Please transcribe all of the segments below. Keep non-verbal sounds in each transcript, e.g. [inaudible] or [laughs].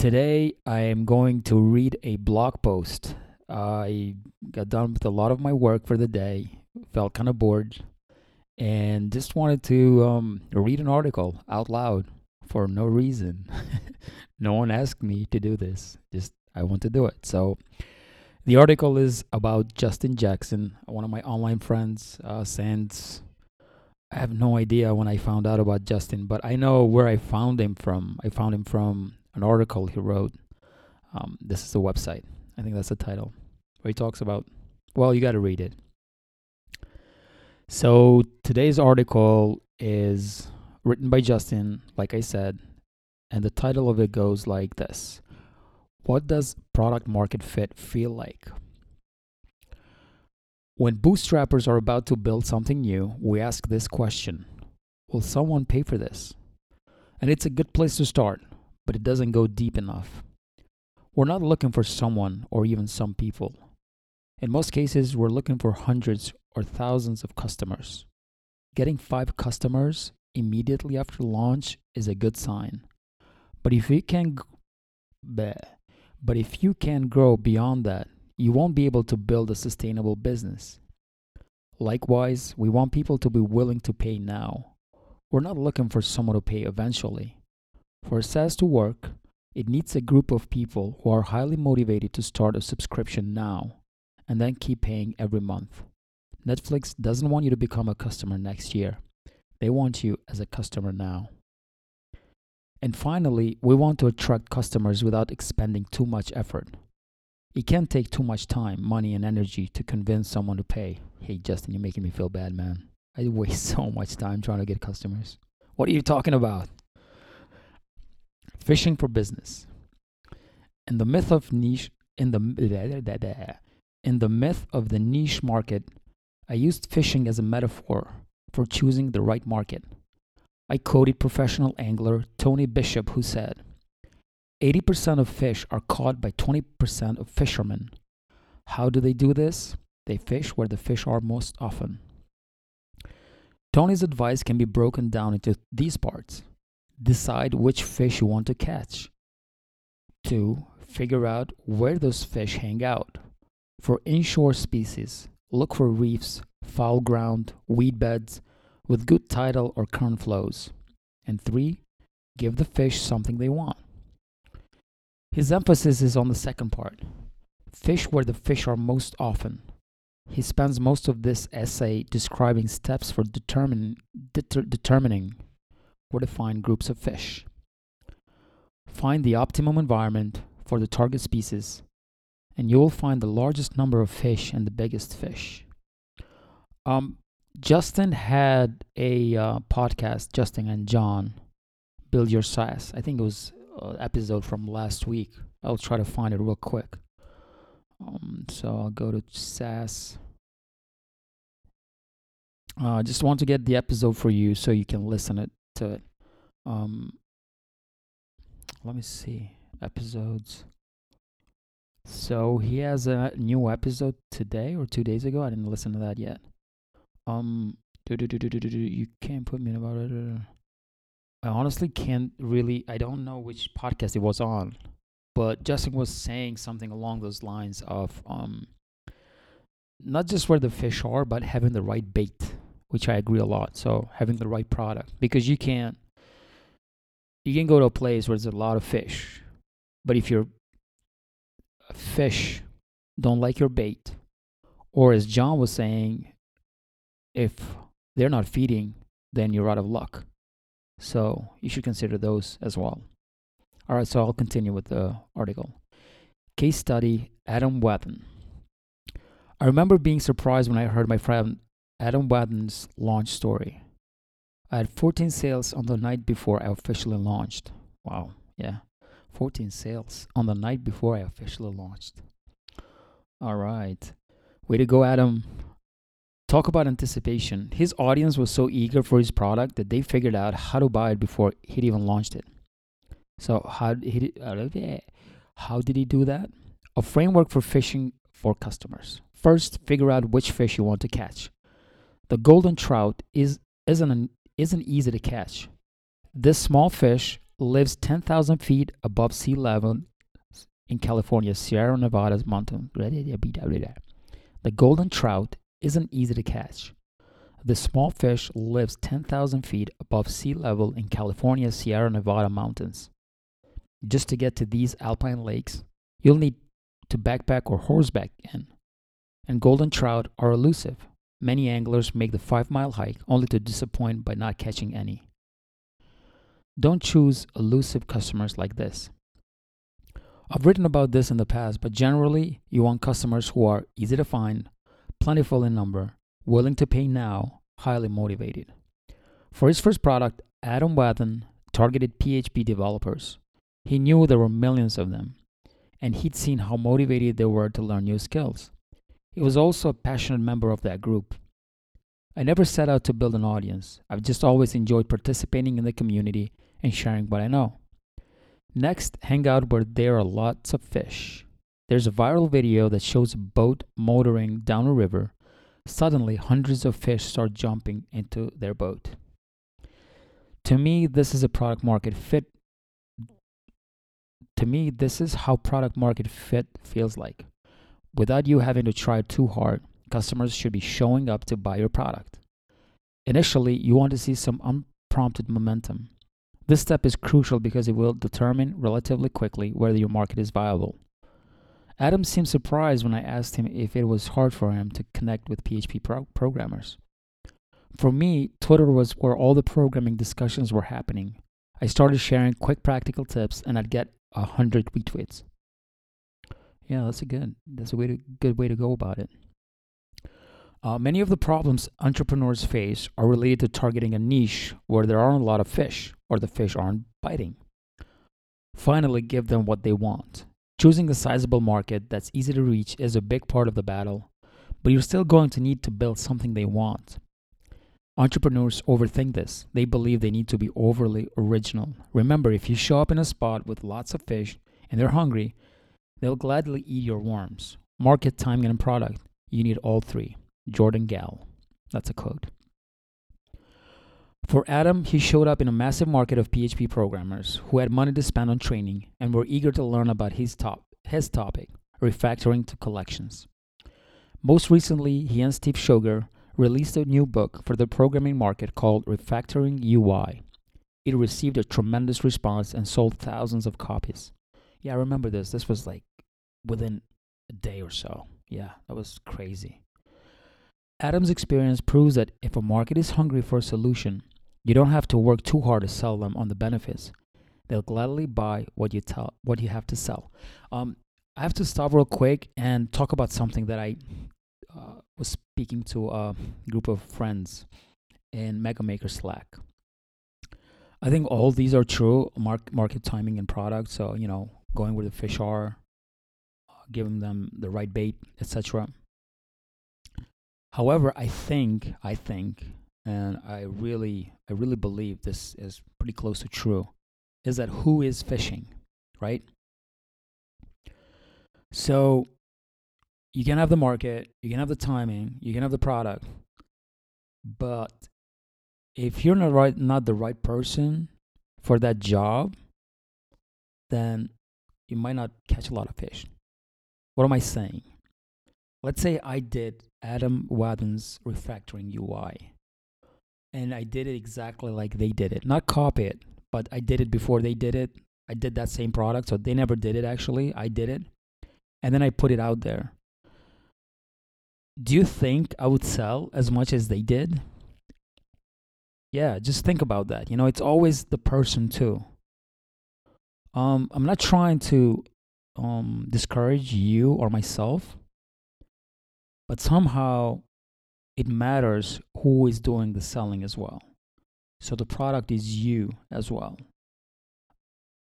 Today, I am going to read a blog post. I got done with a lot of my work for the day, felt kind of bored, and just wanted to um, read an article out loud for no reason. [laughs] no one asked me to do this, just I want to do it. So, the article is about Justin Jackson, one of my online friends, uh, sends I have no idea when I found out about Justin, but I know where I found him from. I found him from an article he wrote. Um, this is the website. I think that's the title where he talks about. Well, you got to read it. So today's article is written by Justin, like I said, and the title of it goes like this What does product market fit feel like? When bootstrappers are about to build something new, we ask this question Will someone pay for this? And it's a good place to start, but it doesn't go deep enough. We're not looking for someone or even some people. In most cases, we're looking for hundreds or thousands of customers. Getting five customers immediately after launch is a good sign. But if you can but if you can grow beyond that, you won't be able to build a sustainable business. Likewise, we want people to be willing to pay now. We're not looking for someone to pay eventually. For SaaS to work, it needs a group of people who are highly motivated to start a subscription now and then keep paying every month. Netflix doesn't want you to become a customer next year. They want you as a customer now. And finally, we want to attract customers without expending too much effort. It can't take too much time, money, and energy to convince someone to pay. Hey, Justin, you're making me feel bad, man. I waste [laughs] so much time trying to get customers. What are you talking about? Fishing for business. In the myth of niche, in the [laughs] in the myth of the niche market, I used fishing as a metaphor for choosing the right market. I quoted professional angler Tony Bishop, who said, 80% of fish are caught by 20% of fishermen. How do they do this? They fish where the fish are most often. Tony's advice can be broken down into these parts. Decide which fish you want to catch. 2. Figure out where those fish hang out. For inshore species, look for reefs, foul ground, weed beds with good tidal or current flows. And 3. Give the fish something they want. His emphasis is on the second part fish where the fish are most often. He spends most of this essay describing steps for deter, determining to find groups of fish. Find the optimum environment for the target species, and you will find the largest number of fish and the biggest fish. Um, Justin had a uh, podcast, Justin and John, Build Your SaaS. I think it was uh, episode from last week. I'll try to find it real quick. Um, so I'll go to SaaS. I uh, just want to get the episode for you so you can listen it to it. Um, let me see episodes. So he has a new episode today or two days ago. I didn't listen to that yet. Um, you can't put me about it. I honestly can't really. I don't know which podcast it was on, but Justin was saying something along those lines of um, not just where the fish are, but having the right bait, which I agree a lot. So having the right product because you can't. You can go to a place where there's a lot of fish, but if your fish don't like your bait, or as John was saying, if they're not feeding, then you're out of luck. So you should consider those as well. All right, so I'll continue with the article. Case study Adam Wathan. I remember being surprised when I heard my friend Adam Wathan's launch story. I had 14 sales on the night before I officially launched. Wow, yeah, 14 sales on the night before I officially launched. All right. Way to go, Adam. Talk about anticipation. His audience was so eager for his product that they figured out how to buy it before he'd even launched it. So how did he, uh, how did he do that? A framework for fishing for customers. First, figure out which fish you want to catch. The golden trout is isn't isn't easy to catch. This small fish lives 10,000 feet above sea level in California's Sierra Nevadas mountain. The golden trout isn't easy to catch. The small fish lives 10,000 feet above sea level in California's Sierra Nevada mountains. Just to get to these alpine lakes, you'll need to backpack or horseback in. And golden trout are elusive. Many anglers make the five mile hike only to disappoint by not catching any. Don't choose elusive customers like this. I've written about this in the past, but generally, you want customers who are easy to find, plentiful in number, willing to pay now, highly motivated. For his first product, Adam Wathan targeted PHP developers. He knew there were millions of them, and he'd seen how motivated they were to learn new skills. He was also a passionate member of that group. I never set out to build an audience. I've just always enjoyed participating in the community and sharing what I know. Next, hang out where there are lots of fish. There's a viral video that shows a boat motoring down a river. Suddenly, hundreds of fish start jumping into their boat. To me, this is a product market fit. To me, this is how product market fit feels like. Without you having to try too hard, customers should be showing up to buy your product. Initially, you want to see some unprompted momentum. This step is crucial because it will determine relatively quickly whether your market is viable. Adam seemed surprised when I asked him if it was hard for him to connect with PHP pro- programmers. For me, Twitter was where all the programming discussions were happening. I started sharing quick practical tips and I'd get a hundred retweets. Yeah, that's a good that's a way to, good way to go about it. Uh, many of the problems entrepreneurs face are related to targeting a niche where there aren't a lot of fish or the fish aren't biting. Finally, give them what they want. Choosing a sizable market that's easy to reach is a big part of the battle, but you're still going to need to build something they want. Entrepreneurs overthink this. They believe they need to be overly original. Remember, if you show up in a spot with lots of fish and they're hungry, they'll gladly eat your worms. Market, timing, and product. You need all three. Jordan Gal. That's a quote. For Adam, he showed up in a massive market of PHP programmers who had money to spend on training and were eager to learn about his, top, his topic, refactoring to collections. Most recently, he and Steve Schoger released a new book for the programming market called Refactoring UI. It received a tremendous response and sold thousands of copies. Yeah, I remember this. This was like within a day or so. Yeah, that was crazy. Adam's experience proves that if a market is hungry for a solution, you don't have to work too hard to sell them on the benefits. They'll gladly buy what you tell what you have to sell. Um, I have to stop real quick and talk about something that I uh, was speaking to a group of friends in MegaMaker Slack. I think all these are true mark, market timing and product. So you know, going where the fish are, giving them the right bait, etc. However, I think I think and I really I really believe this is pretty close to true, is that who is fishing, right? So you can have the market, you can have the timing, you can have the product, but if you're not right not the right person for that job, then you might not catch a lot of fish. What am I saying? Let's say I did Adam Wathan's refactoring UI and I did it exactly like they did it. Not copy it, but I did it before they did it. I did that same product, so they never did it actually. I did it. And then I put it out there. Do you think I would sell as much as they did? Yeah, just think about that. You know, it's always the person too. Um, I'm not trying to um discourage you or myself, but somehow it matters who is doing the selling as well. So the product is you as well.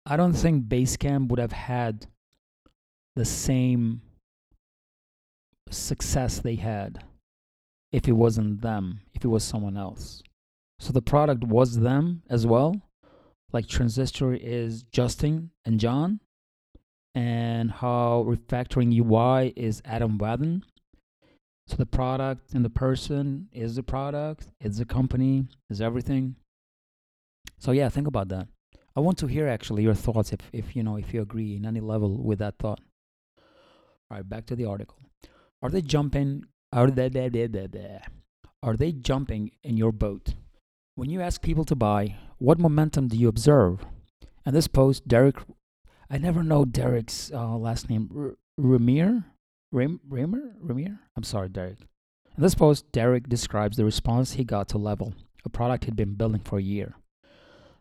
I don't think Basecamp would have had the same success they had if it wasn't them, if it was someone else. So the product was them as well, like Transistor is Justin and John, and how refactoring UI is Adam Wathan so the product and the person is the product, it's the company, is everything. So yeah, think about that. I want to hear actually your thoughts if, if you know if you agree in any level with that thought. All right, back to the article. Are they jumping? Are they, are they jumping in your boat? When you ask people to buy, what momentum do you observe? And this post, Derek, I never know Derek's uh, last name, R- Ramir, Ram, Ramir, Ramir. I'm sorry, Derek. In this post, Derek describes the response he got to Level, a product he'd been building for a year.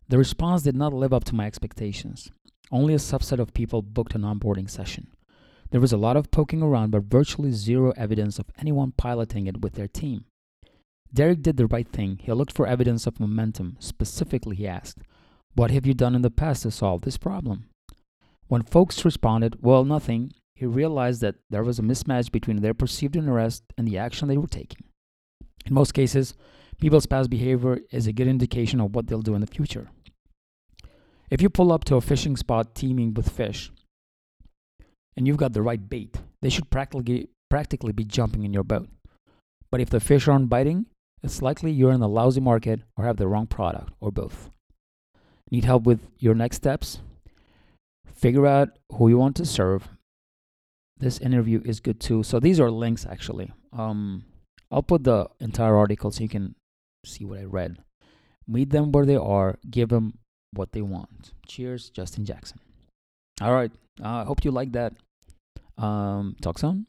The response did not live up to my expectations. Only a subset of people booked an onboarding session. There was a lot of poking around, but virtually zero evidence of anyone piloting it with their team. Derek did the right thing. He looked for evidence of momentum. Specifically, he asked, What have you done in the past to solve this problem? When folks responded, Well, nothing, he realized that there was a mismatch between their perceived interest and the action they were taking. In most cases, people's past behavior is a good indication of what they'll do in the future. If you pull up to a fishing spot teeming with fish, and you've got the right bait, they should practically practically be jumping in your boat. But if the fish aren't biting, it's likely you're in a lousy market or have the wrong product or both. Need help with your next steps? Figure out who you want to serve. This interview is good too. So these are links actually. Um, I'll put the entire article so you can see what I read. Meet them where they are, give them what they want. Cheers, Justin Jackson. All right. I uh, hope you like that. Um, talk soon.